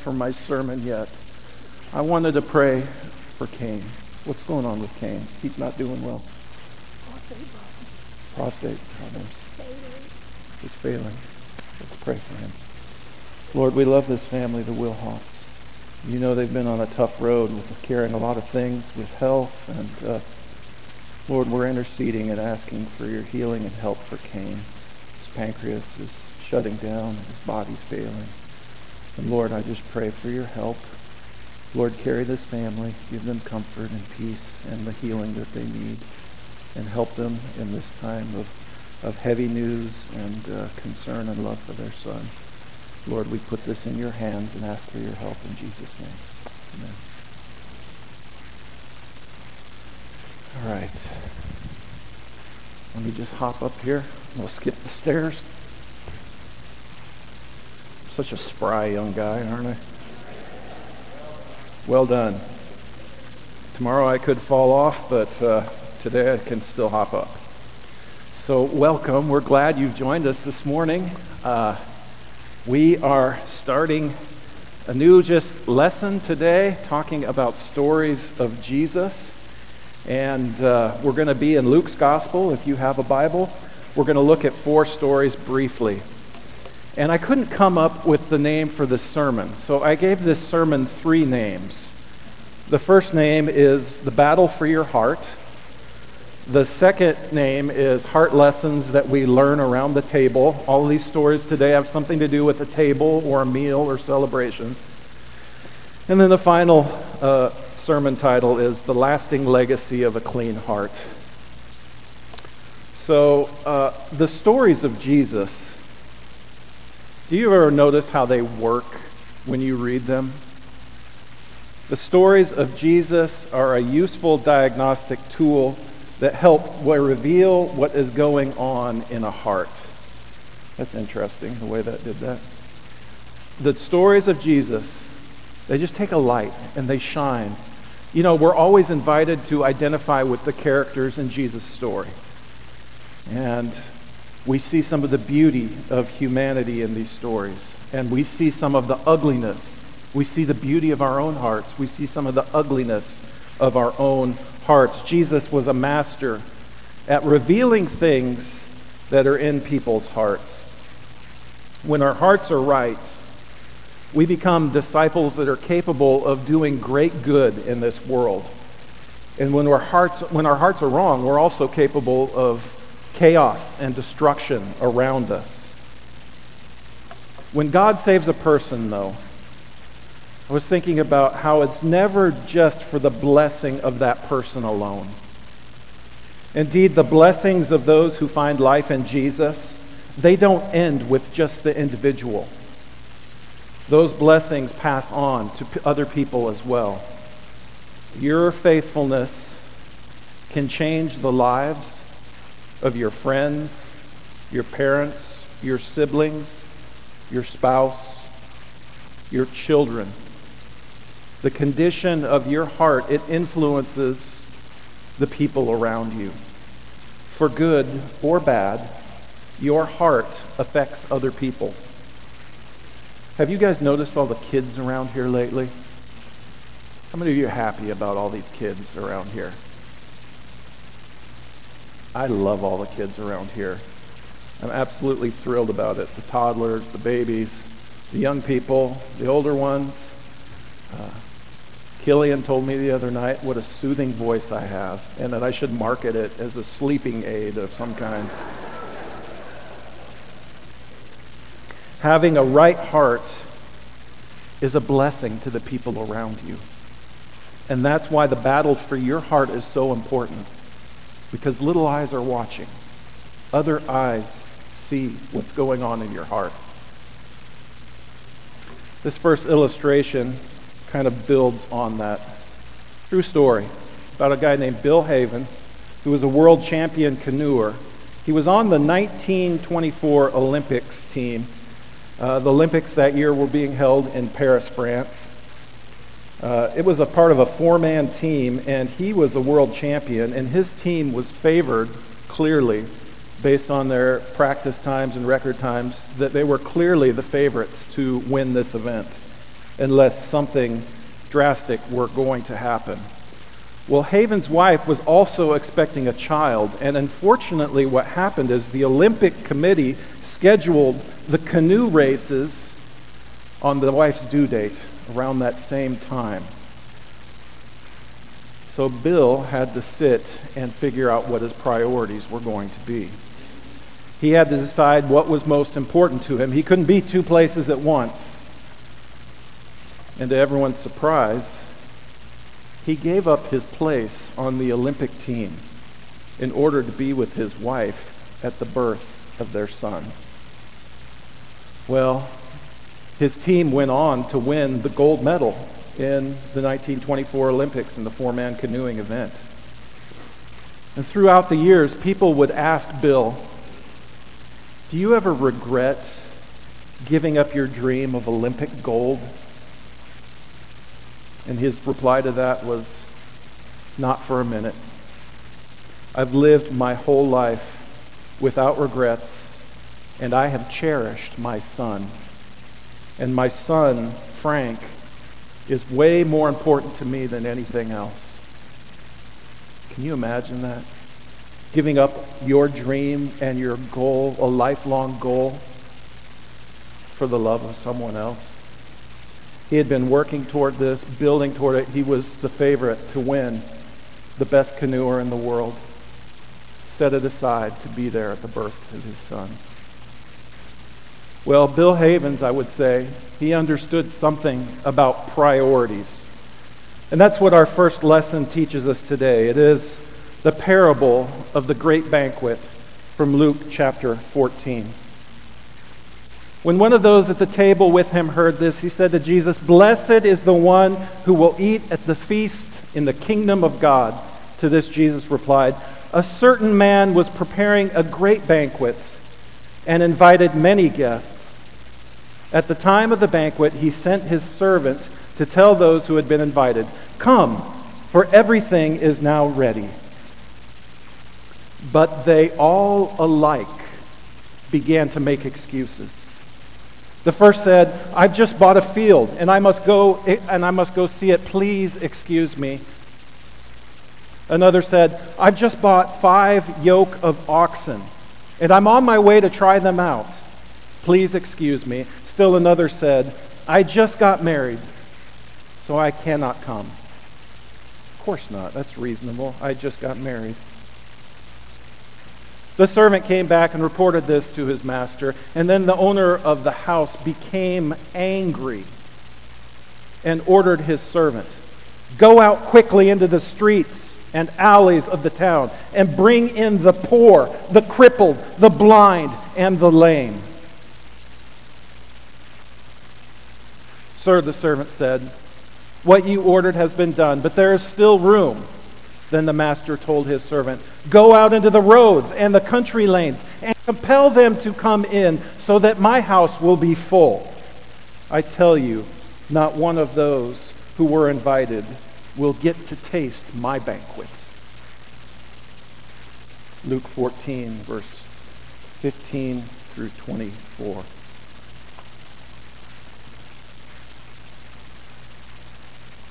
for my sermon yet. I wanted to pray for Cain. What's going on with Cain? He's not doing well. Prostate problems. He's failing. Let's pray for him. Lord, we love this family, the Wilhoffs. You know they've been on a tough road with carrying a lot of things with health. And uh, Lord, we're interceding and asking for your healing and help for Cain. His pancreas is shutting down, his body's failing. And Lord, I just pray for your help. Lord, carry this family, give them comfort and peace and the healing that they need, and help them in this time of, of heavy news and uh, concern and love for their son. Lord, we put this in your hands and ask for your help in Jesus' name. Amen. All right. Let me just hop up here. We'll skip the stairs. Such a spry young guy, aren't I? Well done. Tomorrow I could fall off, but uh, today I can still hop up. So, welcome. We're glad you've joined us this morning. Uh, we are starting a new just lesson today, talking about stories of Jesus. And uh, we're going to be in Luke's Gospel. If you have a Bible, we're going to look at four stories briefly. And I couldn't come up with the name for this sermon, so I gave this sermon three names. The first name is The Battle for Your Heart. The second name is Heart Lessons That We Learn Around the Table. All these stories today have something to do with a table or a meal or celebration. And then the final uh, sermon title is The Lasting Legacy of a Clean Heart. So, uh, the stories of Jesus, do you ever notice how they work when you read them? The stories of Jesus are a useful diagnostic tool that help reveal what is going on in a heart. That's interesting, the way that did that. The stories of Jesus, they just take a light and they shine. You know, we're always invited to identify with the characters in Jesus' story. And we see some of the beauty of humanity in these stories. And we see some of the ugliness. We see the beauty of our own hearts. We see some of the ugliness of our own hearts. Jesus was a master at revealing things that are in people's hearts. When our hearts are right, we become disciples that are capable of doing great good in this world. And when our hearts, when our hearts are wrong, we're also capable of chaos and destruction around us. When God saves a person, though, I was thinking about how it's never just for the blessing of that person alone. Indeed, the blessings of those who find life in Jesus, they don't end with just the individual. Those blessings pass on to other people as well. Your faithfulness can change the lives of your friends, your parents, your siblings, your spouse, your children the condition of your heart, it influences the people around you. For good or bad, your heart affects other people. Have you guys noticed all the kids around here lately? How many of you are happy about all these kids around here? I love all the kids around here. I'm absolutely thrilled about it. The toddlers, the babies, the young people, the older ones. Uh, Killian told me the other night what a soothing voice I have and that I should market it as a sleeping aid of some kind. Having a right heart is a blessing to the people around you. And that's why the battle for your heart is so important. Because little eyes are watching, other eyes see what's going on in your heart. This first illustration kind of builds on that. True story about a guy named Bill Haven, who was a world champion canoeer. He was on the 1924 Olympics team. Uh, the Olympics that year were being held in Paris, France. Uh, it was a part of a four man team, and he was a world champion, and his team was favored clearly based on their practice times and record times that they were clearly the favorites to win this event. unless something drastic were going to happen. Well, Haven's wife was also expecting a child, and unfortunately, what happened is the Olympic Committee scheduled the canoe races on the wife's due date around that same time. So Bill had to sit and figure out what his priorities were going to be. He had to decide what was most important to him. He couldn't be two places at once. And to everyone's surprise, he gave up his place on the Olympic team in order to be with his wife at the birth of their son. Well, his team went on to win the gold medal in the 1924 Olympics in the four man canoeing event. And throughout the years, people would ask Bill, Do you ever regret giving up your dream of Olympic gold? And his reply to that was, Not for a minute. I've lived my whole life without regrets, and I have cherished my son. And my son, Frank, is way more important to me than anything else. Can you imagine that? Giving up your dream and your goal, a lifelong goal, for the love of someone else. He had been working toward this, building toward it. He was the favorite to win, the best canoer in the world. Set it aside to be there at the birth of his son. Well, Bill Havens, I would say, he understood something about priorities. And that's what our first lesson teaches us today. It is the parable of the great banquet from Luke chapter 14. When one of those at the table with him heard this, he said to Jesus, Blessed is the one who will eat at the feast in the kingdom of God. To this, Jesus replied, A certain man was preparing a great banquet and invited many guests. At the time of the banquet, he sent his servant to tell those who had been invited, Come, for everything is now ready. But they all alike began to make excuses. The first said, I've just bought a field and I must go and I must go see it. Please excuse me. Another said, I've just bought five yoke of oxen and I'm on my way to try them out. Please excuse me. Still another said, I just got married, so I cannot come. Of course not. That's reasonable. I just got married. The servant came back and reported this to his master, and then the owner of the house became angry and ordered his servant, Go out quickly into the streets and alleys of the town and bring in the poor, the crippled, the blind, and the lame. Sir, the servant said, What you ordered has been done, but there is still room. Then the master told his servant, Go out into the roads and the country lanes and compel them to come in so that my house will be full. I tell you, not one of those who were invited will get to taste my banquet. Luke 14, verse 15 through 24.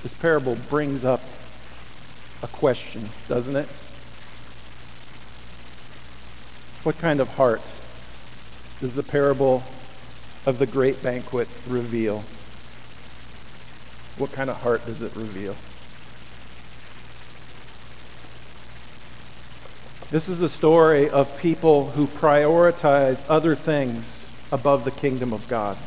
This parable brings up a question, doesn't it? What kind of heart does the parable of the great banquet reveal? What kind of heart does it reveal? This is a story of people who prioritize other things above the kingdom of God.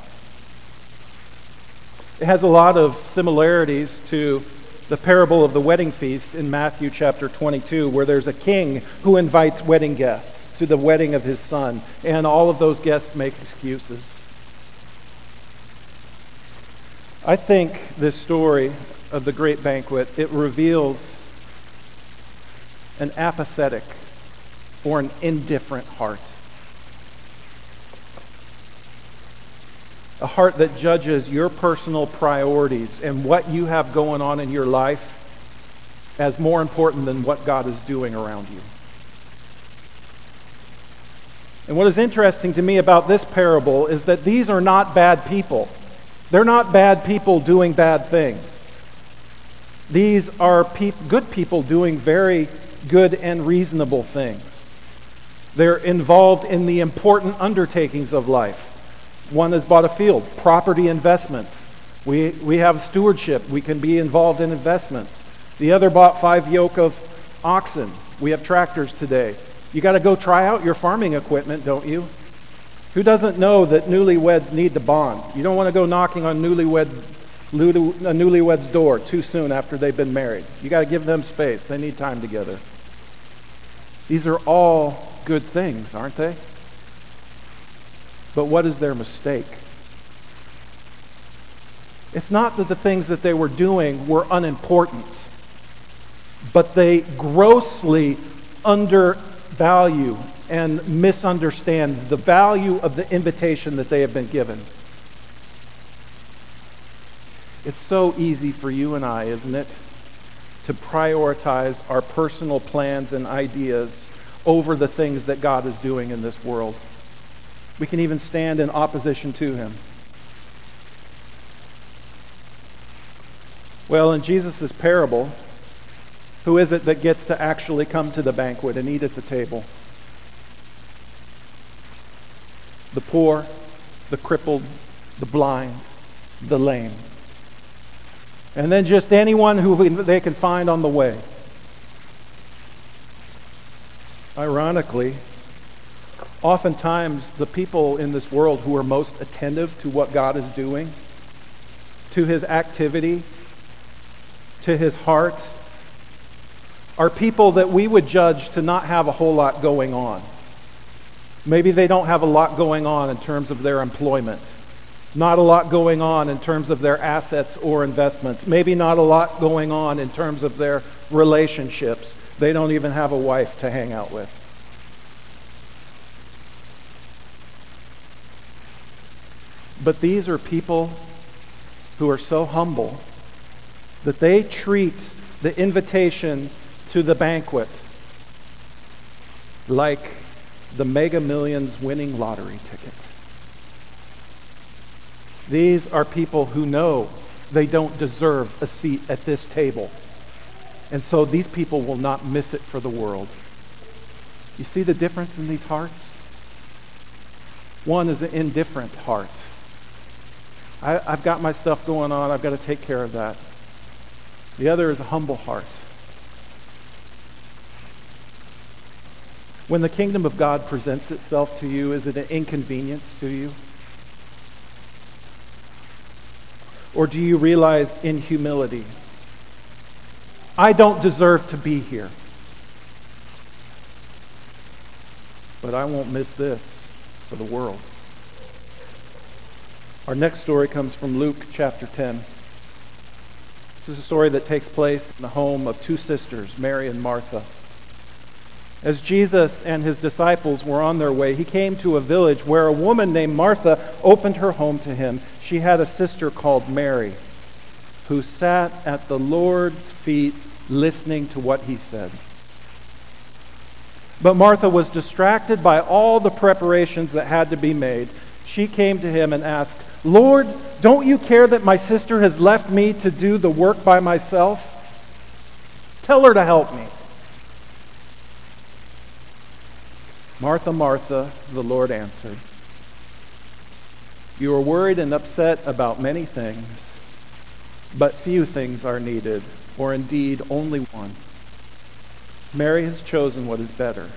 It has a lot of similarities to the parable of the wedding feast in Matthew chapter 22, where there's a king who invites wedding guests to the wedding of his son, and all of those guests make excuses. I think this story of the great banquet, it reveals an apathetic or an indifferent heart. a heart that judges your personal priorities and what you have going on in your life as more important than what God is doing around you. And what is interesting to me about this parable is that these are not bad people. They're not bad people doing bad things. These are good people doing very good and reasonable things. They're involved in the important undertakings of life. One has bought a field, property investments. We, we have stewardship. We can be involved in investments. The other bought five yoke of oxen. We have tractors today. You got to go try out your farming equipment, don't you? Who doesn't know that newlyweds need to bond? You don't want to go knocking on newlywed, a newlywed's door too soon after they've been married. You got to give them space. They need time together. These are all good things, aren't they? But what is their mistake? It's not that the things that they were doing were unimportant, but they grossly undervalue and misunderstand the value of the invitation that they have been given. It's so easy for you and I, isn't it, to prioritize our personal plans and ideas over the things that God is doing in this world. We can even stand in opposition to Him. Well, in Jesus' parable, who is it that gets to actually come to the banquet and eat at the table? The poor, the crippled, the blind, the lame. And then just anyone who they can find on the way. Ironically, oftentimes the people in this world who are most attentive to what God is doing, to his activity, to his heart, are people that we would judge to not have a whole lot going on. Maybe they don't have a lot going on in terms of their employment, not a lot going on in terms of their assets or investments, maybe not a lot going on in terms of their relationships. They don't even have a wife to hang out with. But these are people who are so humble that they treat the invitation to the banquet like the mega millions winning lottery ticket. These are people who know they don't deserve a seat at this table. And so these people will not miss it for the world. You see the difference in these hearts? One is an indifferent heart. I, have got my stuff going on. I've got to take care of that. The other is a humble heart. When the kingdom of God presents itself to you, is it an inconvenience to you? Or do you realize in humility I don't deserve to be here. But I won't miss this for the world. Our next story comes from Luke chapter 10. This is a story that takes place in the home of two sisters, Mary and Martha. As Jesus and his disciples were on their way, he came to a village where a woman named Martha opened her home to him. She had a sister called Mary who sat at the Lord's feet listening to what he said. But Martha was distracted by all the preparations that had to be made. She came to him and asked, Lord, don't you care that my sister has left me to do the work by myself? Tell her to help me. Martha, Martha, the Lord answered, You are worried and upset about many things but few things are needed, or indeed only one. Mary has chosen what is better,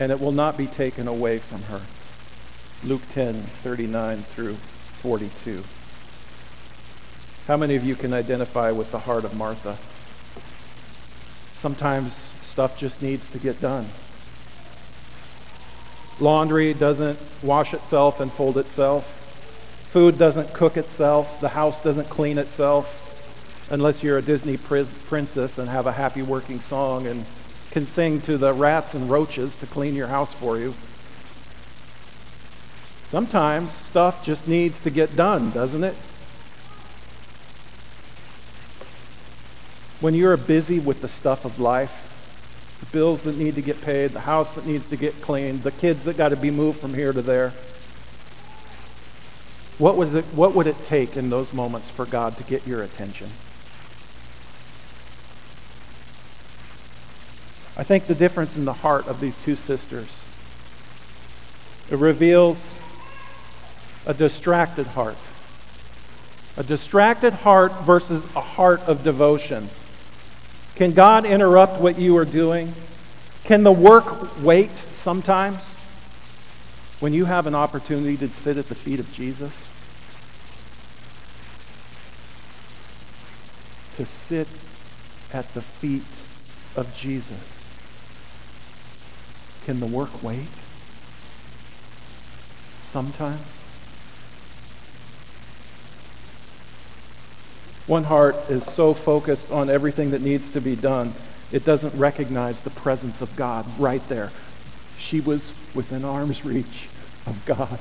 and it will not be taken away from her. Luke 10, 39 through 42. How many of you can identify with the heart of Martha? Sometimes stuff just needs to get done. Laundry doesn't wash itself and fold itself. Food doesn't cook itself. The house doesn't clean itself unless you're a Disney princess and have a happy working song and can sing to the rats and roaches to clean your house for you. Sometimes stuff just needs to get done, doesn't it? When you're busy with the stuff of life, the bills that need to get paid, the house that needs to get cleaned, the kids that got to be moved from here to there, What, was it, what would it take in those moments for God to get your attention? I think the difference in the heart of these two sisters it reveals a distracted heart. A distracted heart versus a heart of devotion. Can God interrupt what you are doing? Can the work wait sometimes when you have an opportunity to sit at the feet of Jesus? To sit at the feet of Jesus. Can the work wait? Sometimes. One heart is so focused on everything that needs to be done, it doesn't recognize the presence of God right there. She was within arm's reach of God.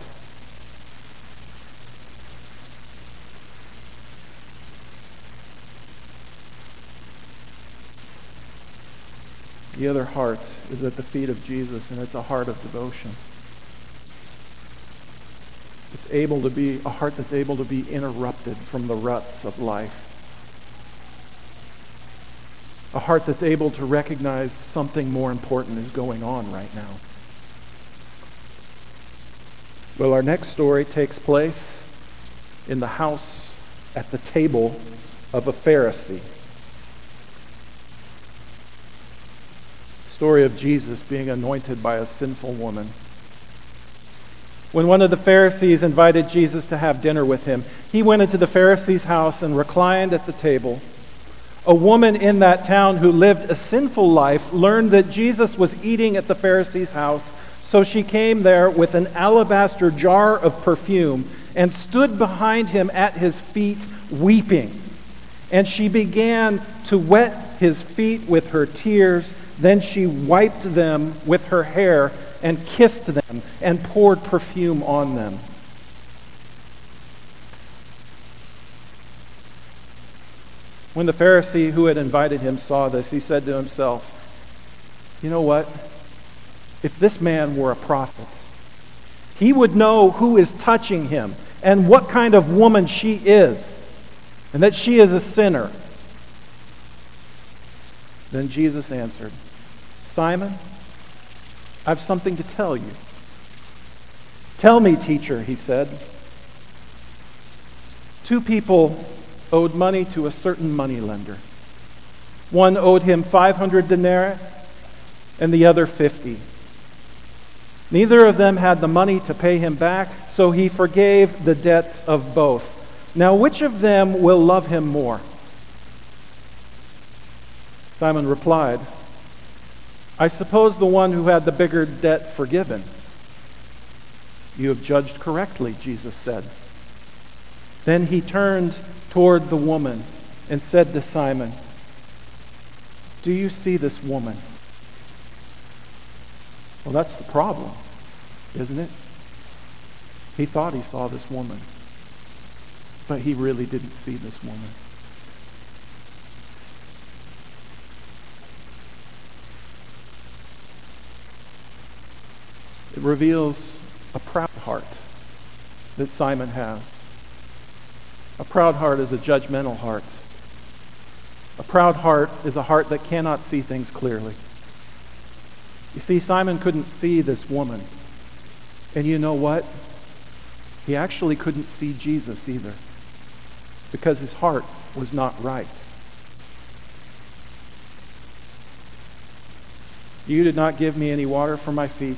The other heart is at the feet of Jesus, and it's a heart of devotion. It's able to be a heart that's able to be interrupted from the ruts of life. A heart that's able to recognize something more important is going on right now. Well, our next story takes place in the house at the table of a Pharisee. Story of Jesus being anointed by a sinful woman. When one of the Pharisees invited Jesus to have dinner with him, he went into the Pharisee's house and reclined at the table. A woman in that town who lived a sinful life learned that Jesus was eating at the Pharisee's house, so she came there with an alabaster jar of perfume and stood behind him at his feet, weeping. And she began to wet his feet with her tears. Then she wiped them with her hair and kissed them and poured perfume on them. When the Pharisee who had invited him saw this, he said to himself, You know what? If this man were a prophet, he would know who is touching him and what kind of woman she is, and that she is a sinner. Then Jesus answered, Simon, I have something to tell you. Tell me, teacher, he said. Two people owed money to a certain moneylender. One owed him 500 denarii and the other 50. Neither of them had the money to pay him back, so he forgave the debts of both. Now, which of them will love him more? Simon replied, I suppose the one who had the bigger debt forgiven. You have judged correctly, Jesus said. Then he turned toward the woman and said to Simon, Do you see this woman? Well, that's the problem, isn't it? He thought he saw this woman, but he really didn't see this woman. It reveals a proud heart that Simon has. A proud heart is a judgmental heart. A proud heart is a heart that cannot see things clearly. You see, Simon couldn't see this woman. And you know what? He actually couldn't see Jesus either because his heart was not right. You did not give me any water for my feet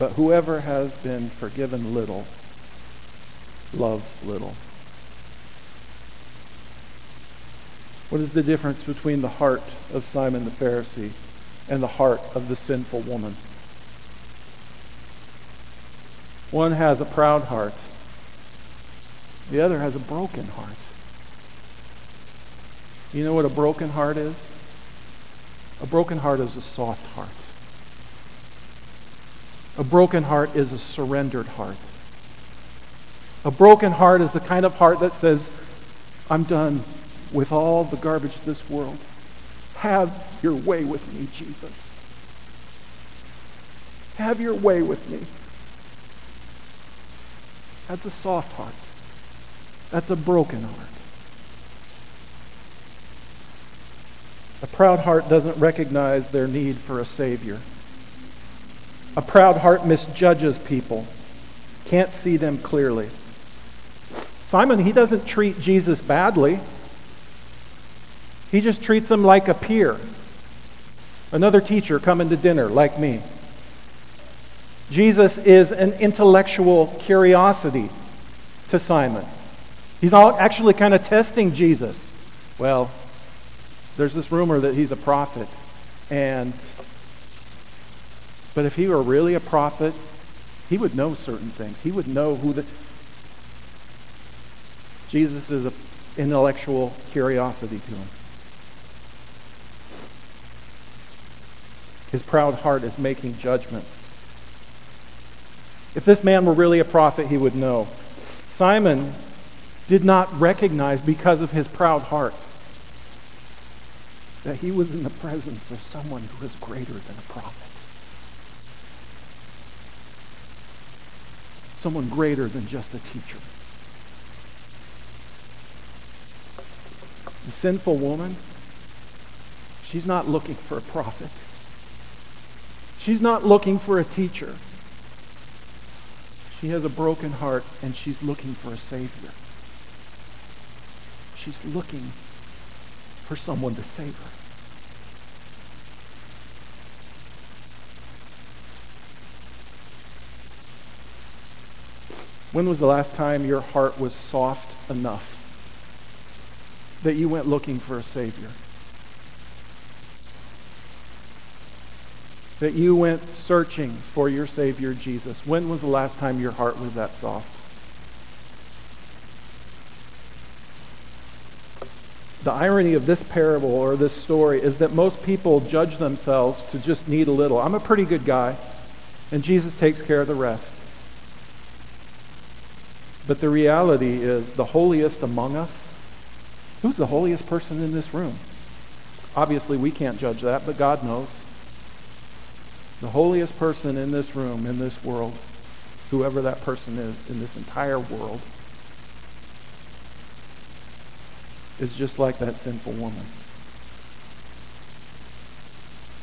But whoever has been forgiven little loves little. What is the difference between the heart of Simon the Pharisee and the heart of the sinful woman? One has a proud heart, The other has a broken heart. You know what a broken heart is? A broken heart is a soft heart. A broken heart is a surrendered heart. A broken heart is the kind of heart that says, I'm done with all the garbage of this world. Have your way with me, Jesus. Have your way with me. That's a soft heart. That's a broken heart. A proud heart doesn't recognize their need for a Savior. A proud heart misjudges people, can't see them clearly. Simon, he doesn't treat Jesus badly. He just treats him like a peer, another teacher coming to dinner like me. Jesus is an intellectual curiosity to Simon. He's all actually kind of testing Jesus. Well, there's this rumor that he's a prophet. And but if he were really a prophet, he would know certain things. He would know who the Jesus is an intellectual curiosity to him. His proud heart is making judgments. If this man were really a prophet, he would know. Simon did not recognize, because of his proud heart, that he was in the presence of someone who is greater than a prophet. Someone greater than just a teacher. The sinful woman, she's not looking for a prophet. She's not looking for a teacher. She has a broken heart and she's looking for a Savior. She's looking for someone to save her. When was the last time your heart was soft enough that you went looking for a Savior? that you went searching for your Savior Jesus. When was the last time your heart was that soft? The irony of this parable or this story is that most people judge themselves to just need a little. I'm a pretty good guy, and Jesus takes care of the rest. But the reality is, the holiest among us, who's the holiest person in this room? Obviously, we can't judge that, but God knows the holiest person in this room, in this world, whoever that person is in this entire world, is just like that sinful woman.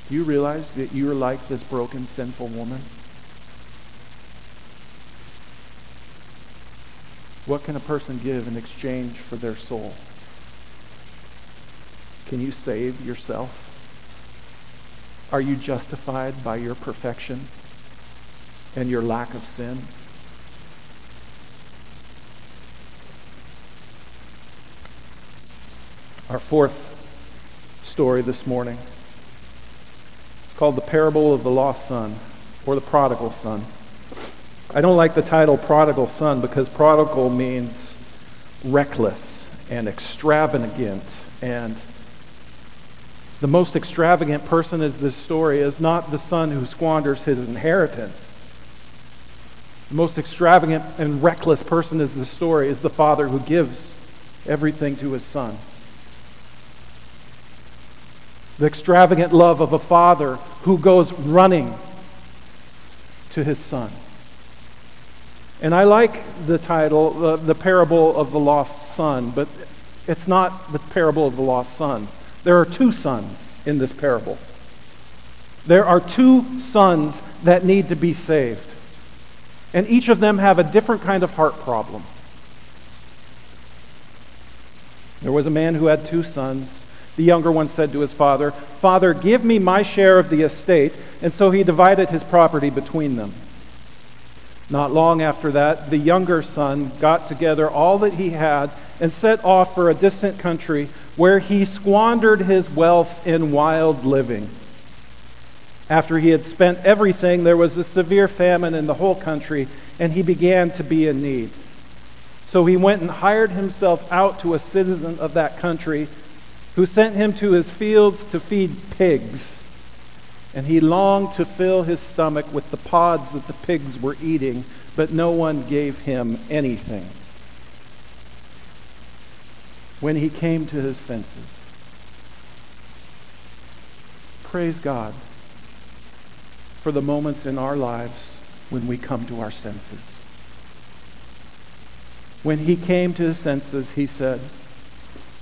Do you realize that you're like this broken, sinful woman? What can a person give in exchange for their soul? Can you save yourself? Are you justified by your perfection and your lack of sin? Our fourth story this morning is called The Parable of the Lost Son or the Prodigal Son. I don't like the title Prodigal Son because prodigal means reckless and extravagant and the most extravagant person in this story is not the son who squanders his inheritance. The most extravagant and reckless person in this story is the father who gives everything to his son. The extravagant love of a father who goes running to his son. And I like the title, the, the parable of the lost son, but it's not the parable of the lost son. There are two sons in this parable. There are two sons that need to be saved. And each of them have a different kind of heart problem. There was a man who had two sons. The younger one said to his father, Father, give me my share of the estate. And so he divided his property between them. Not long after that, the younger son got together all that he had and set off for a distant country where he squandered his wealth in wild living. After he had spent everything, there was a severe famine in the whole country, and he began to be in need. So he went and hired himself out to a citizen of that country who sent him to his fields to feed pigs. And he longed to fill his stomach with the pods that the pigs were eating, but no one gave him anything. When he came to his senses, praise God for the moments in our lives when we come to our senses. When he came to his senses, he said,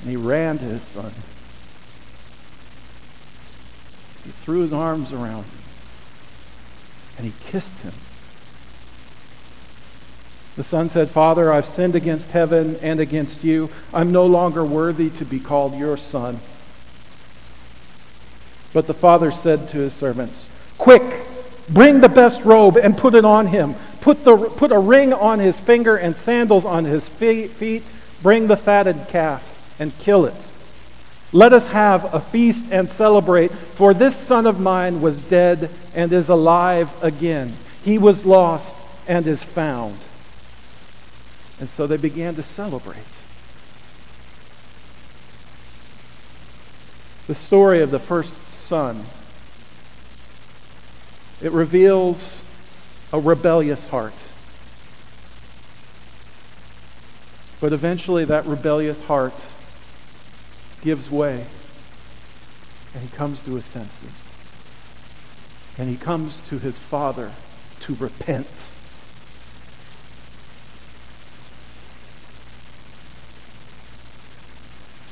And he ran to his son. He threw his arms around him and he kissed him. The son said, Father, I've sinned against heaven and against you. I'm no longer worthy to be called your son. But the father said to his servants, Quick, bring the best robe and put it on him. Put, the, put a ring on his finger and sandals on his feet. Bring the fatted calf and kill it. Let us have a feast and celebrate, for this son of mine was dead and is alive again. He was lost and is found. And so they began to celebrate. The story of the first son. It reveals a rebellious heart. But eventually, that rebellious heart gives way and he comes to his senses. And he comes to his father to repent.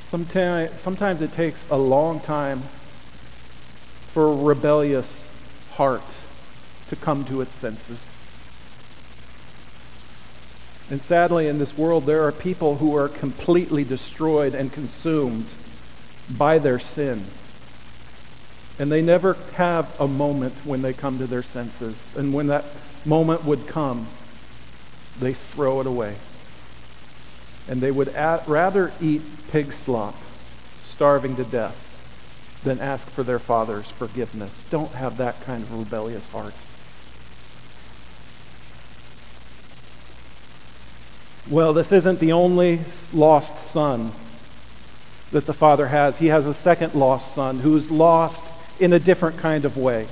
Sometimes, sometimes it takes a long time for a rebellious heart to come to its senses. And sadly, in this world, there are people who are completely destroyed and consumed by their sin. And they never have a moment when they come to their senses. And when that moment would come, they throw it away. And they would at, rather eat pig slop, starving to death, than ask for their father's forgiveness. Don't have that kind of rebellious heart. Well, this isn't the only lost son that the father has. He has a second lost son who's lost in a different kind of way.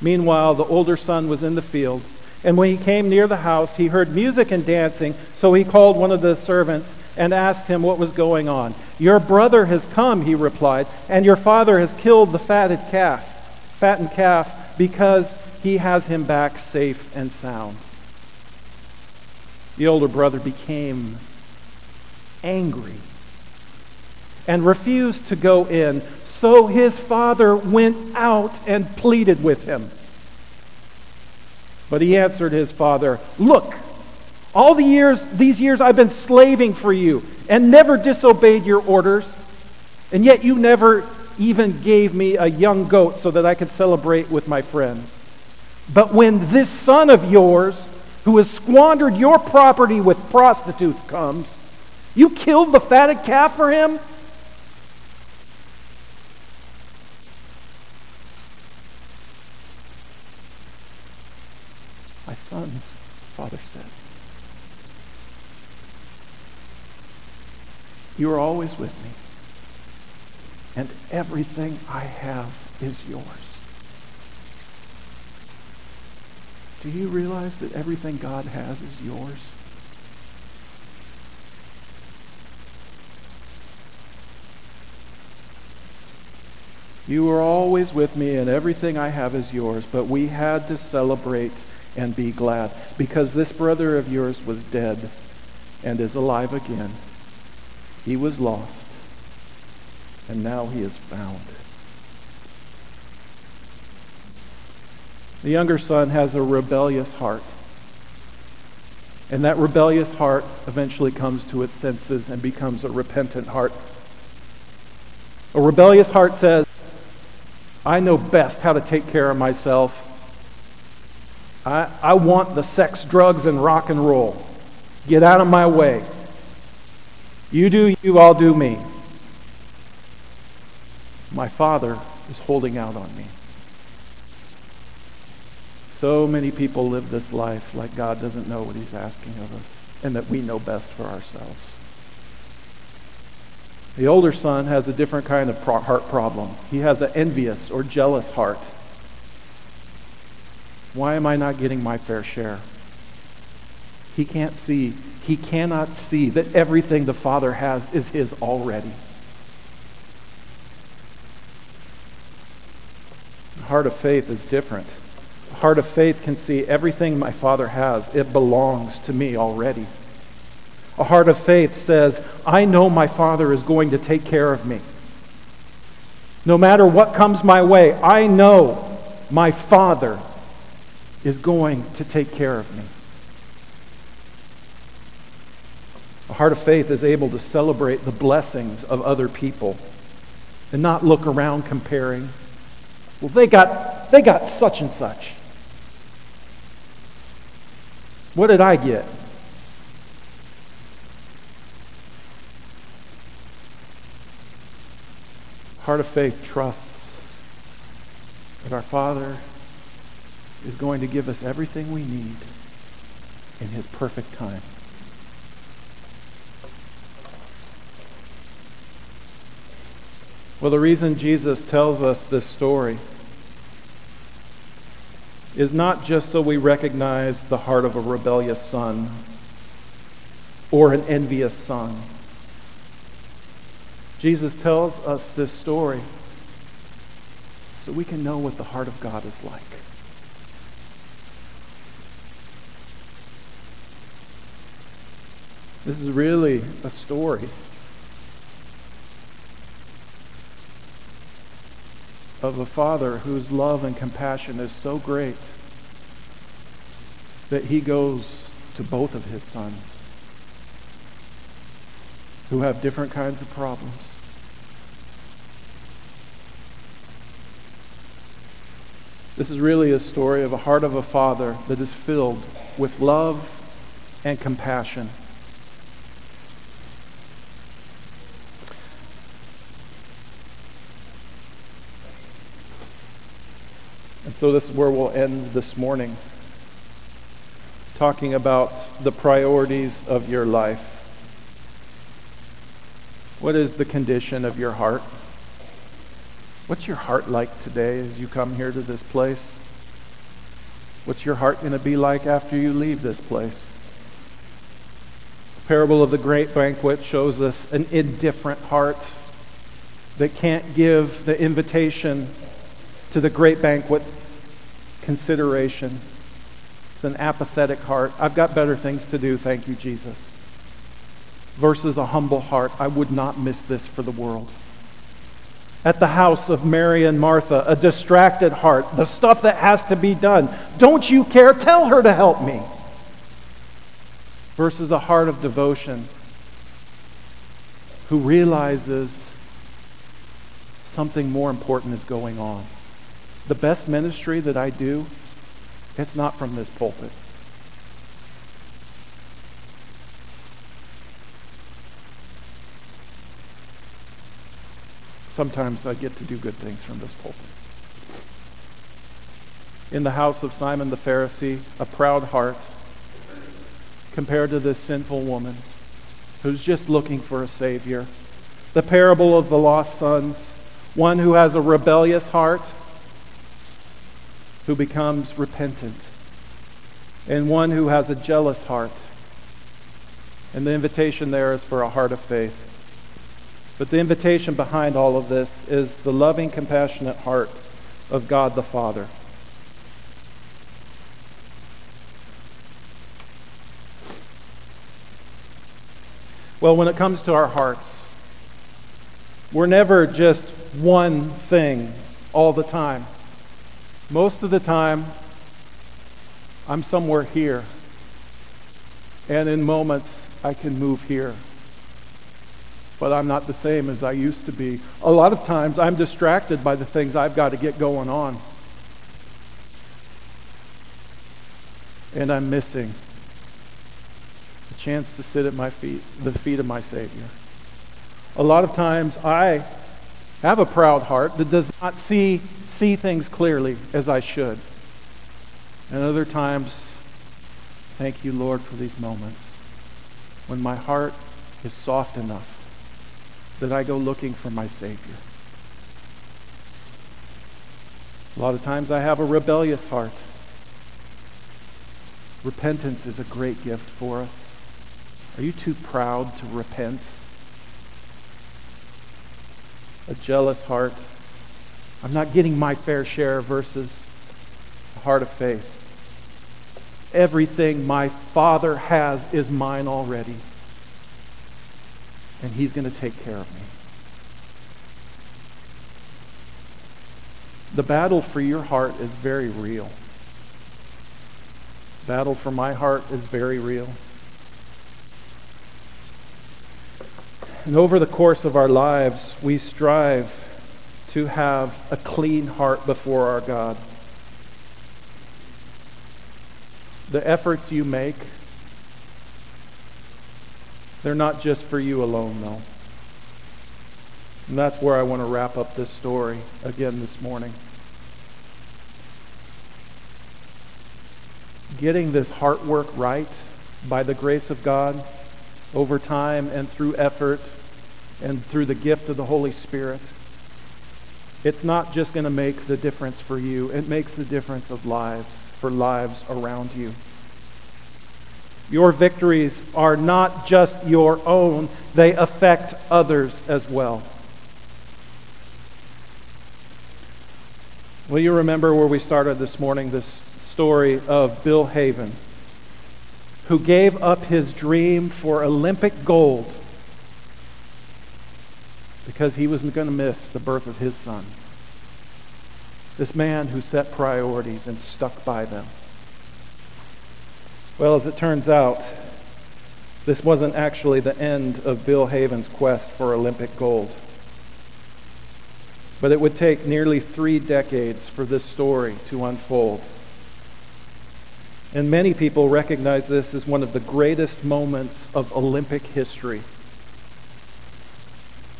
Meanwhile, the older son was in the field, and when he came near the house, he heard music and dancing, so he called one of the servants and asked him what was going on. Your brother has come, he replied, and your father has killed the fatted calf, fattened calf, because he has him back safe and sound. The older brother became angry and refused to go in. So his father went out and pleaded with him. But he answered his father, Look, all the years, these years I've been slaving for you and never disobeyed your orders, and yet you never even gave me a young goat so that I could celebrate with my friends. But when this son of yours, who has squandered your property with prostitutes, comes, you killed the fatted calf for him? My son, father said, You are always with me, and everything I have is yours. Do you realize that everything God has is yours? You are always with me, and everything I have is yours. But we had to celebrate and be glad because this brother of yours was dead and is alive again. He was lost, and now he is found. The younger son has a rebellious heart. And that rebellious heart eventually comes to its senses and becomes a repentant heart. A rebellious heart says, I know best how to take care of myself. I, I want the sex, drugs, and rock and roll. Get out of my way. You do you, I'll do me. My Father is holding out on me. So many people live this life like God doesn't know what He's asking of us and that we know best for ourselves. The older son has a different kind of pro- heart problem. He has an envious or jealous heart. Why am I not getting my fair share? He can't see, he cannot see that everything the Father has is his already. The heart of faith is different. The heart of faith can see everything my Father has, it belongs to me already. A heart of faith says, I know my Father is going to take care of me. No matter what comes my way, I know my Father is going to take care of me. A heart of faith is able to celebrate the blessings of other people and not look around comparing. Well, they got, they got such and such. What did I get? Heart of faith trusts that our Father is going to give us everything we need in His perfect time. Well, the reason Jesus tells us this story is not just so we recognize the heart of a rebellious son or an envious son. Jesus tells us this story so we can know what the heart of God is like. This is really a story of a father whose love and compassion is so great that he goes to both of his sons who have different kinds of problems. This is really a story of a heart of a father that is filled with love and compassion. And so this is where we'll end this morning, talking about the priorities of your life. What is the condition of your heart? What's your heart like today as you come here to this place? What's your heart going to be like after you leave this place? The parable of the great banquet shows us an indifferent heart that can't give the invitation to the great banquet consideration. It's an apathetic heart. I've got better things to do, thank you, Jesus. Versus a humble heart. I would not miss this for the world. At the house of Mary and Martha, a distracted heart, the stuff that has to be done. Don't you care? Tell her to help me. Versus a heart of devotion who realizes something more important is going on the best ministry that I do, it's not from this pulpit. Sometimes I get to do good things from this pulpit. In the house of Simon the Pharisee, a proud heart compared to this sinful woman who's just looking for a Savior. The parable of the lost sons, one who has a rebellious heart who becomes repentant, and one who has a jealous heart. And the invitation there is for a heart of faith. But the invitation behind all of this is the loving, compassionate heart of God the Father. Well, when it comes to our hearts, we're never just one thing all the time. Most of the time, I'm somewhere here. And in moments, I can move here. But I'm not the same as I used to be. A lot of times, I'm distracted by the things I've got to get going on. And I'm missing a chance to sit at my feet, the feet of my Savior. A lot of times, I have a proud heart that does not see, see things clearly as I should. And other times, thank you, Lord, for these moments when my heart is soft enough that I go looking for my Savior. A lot of times I have a rebellious heart. Repentance is a great gift for us. Are you too proud to repent? A jealous heart. I'm not getting my fair share versus a heart of faith. Everything my Father has is mine already. And He's going to take care of me. The battle for your heart is very real. Battle for my heart is very real. And over the course of our lives, we strive to have a clean heart before our God. The efforts you make, they're not just for you alone, though. And that's where I want to wrap up this story again this morning. Getting this heart work right by the grace of God over time and through effort and through the gift of the Holy Spirit. It's not just going to make the difference for you, it makes the difference of lives for lives around you. Your victories are not just your own, they affect others as well. Will you remember where we started this morning, this story of Bill Haven, who gave up his dream for Olympic gold because he wasn't going to miss the birth of his son? This man who set priorities and stuck by them. Well, as it turns out, this wasn't actually the end of Bill Haven's quest for Olympic gold. But it would take nearly three decades for this story to unfold. And many people recognize this as one of the greatest moments of Olympic history.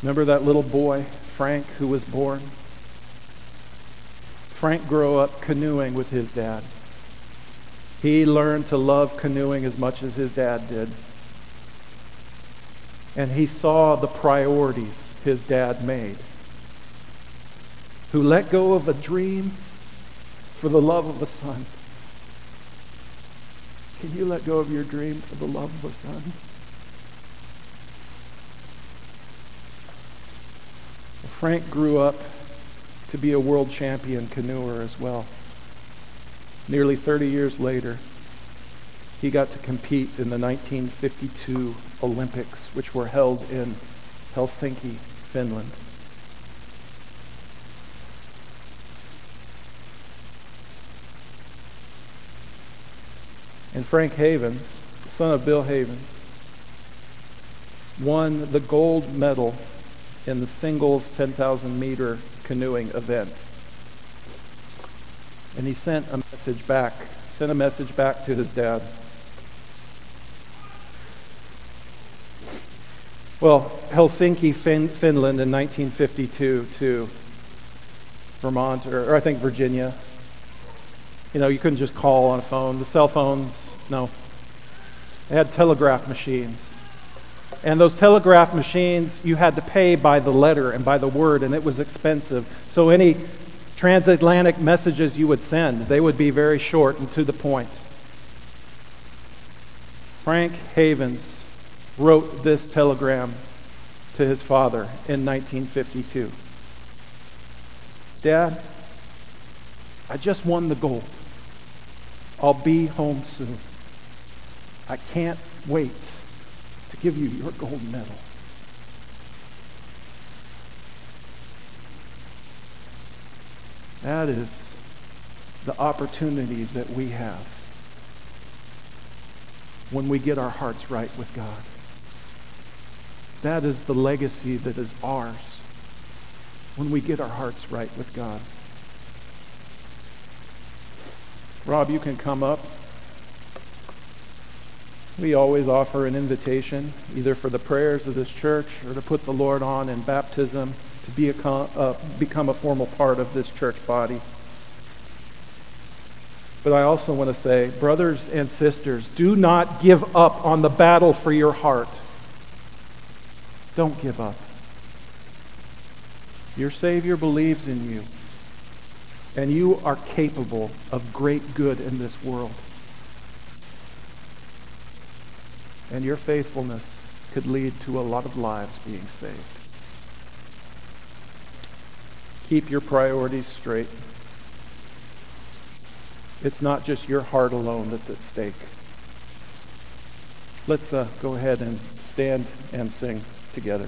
Remember that little boy, Frank, who was born? Frank grew up canoeing with his dad. He learned to love canoeing as much as his dad did. And he saw the priorities his dad made. Who let go of a dream for the love of a son. Can you let go of your dream for the love of a son? Frank grew up to be a world champion canoeer as well. Nearly 30 years later, he got to compete in the 1952 Olympics, which were held in Helsinki, Finland. And Frank Havens, son of Bill Havens, won the gold medal in the singles 10,000 meter canoeing event. And he sent a message back, sent a message back to his dad. Well, Helsinki, fin- Finland in 1952 to Vermont, or, or I think Virginia. You know, you couldn't just call on a phone. The cell phones, no. They had telegraph machines. And those telegraph machines, you had to pay by the letter and by the word, and it was expensive. So any transatlantic messages you would send, they would be very short and to the point. Frank Havens wrote this telegram to his father in 1952. Dad, I just won the gold. I'll be home soon. I can't wait to give you your gold medal. That is the opportunity that we have when we get our hearts right with God. That is the legacy that is ours when we get our hearts right with God. Rob, you can come up. We always offer an invitation, either for the prayers of this church or to put the Lord on in baptism, to be a, uh, become a formal part of this church body. But I also want to say, brothers and sisters, do not give up on the battle for your heart. Don't give up. Your Savior believes in you, and you are capable of great good in this world. And your faithfulness could lead to a lot of lives being saved. Keep your priorities straight. It's not just your heart alone that's at stake. Let's uh, go ahead and stand and sing together.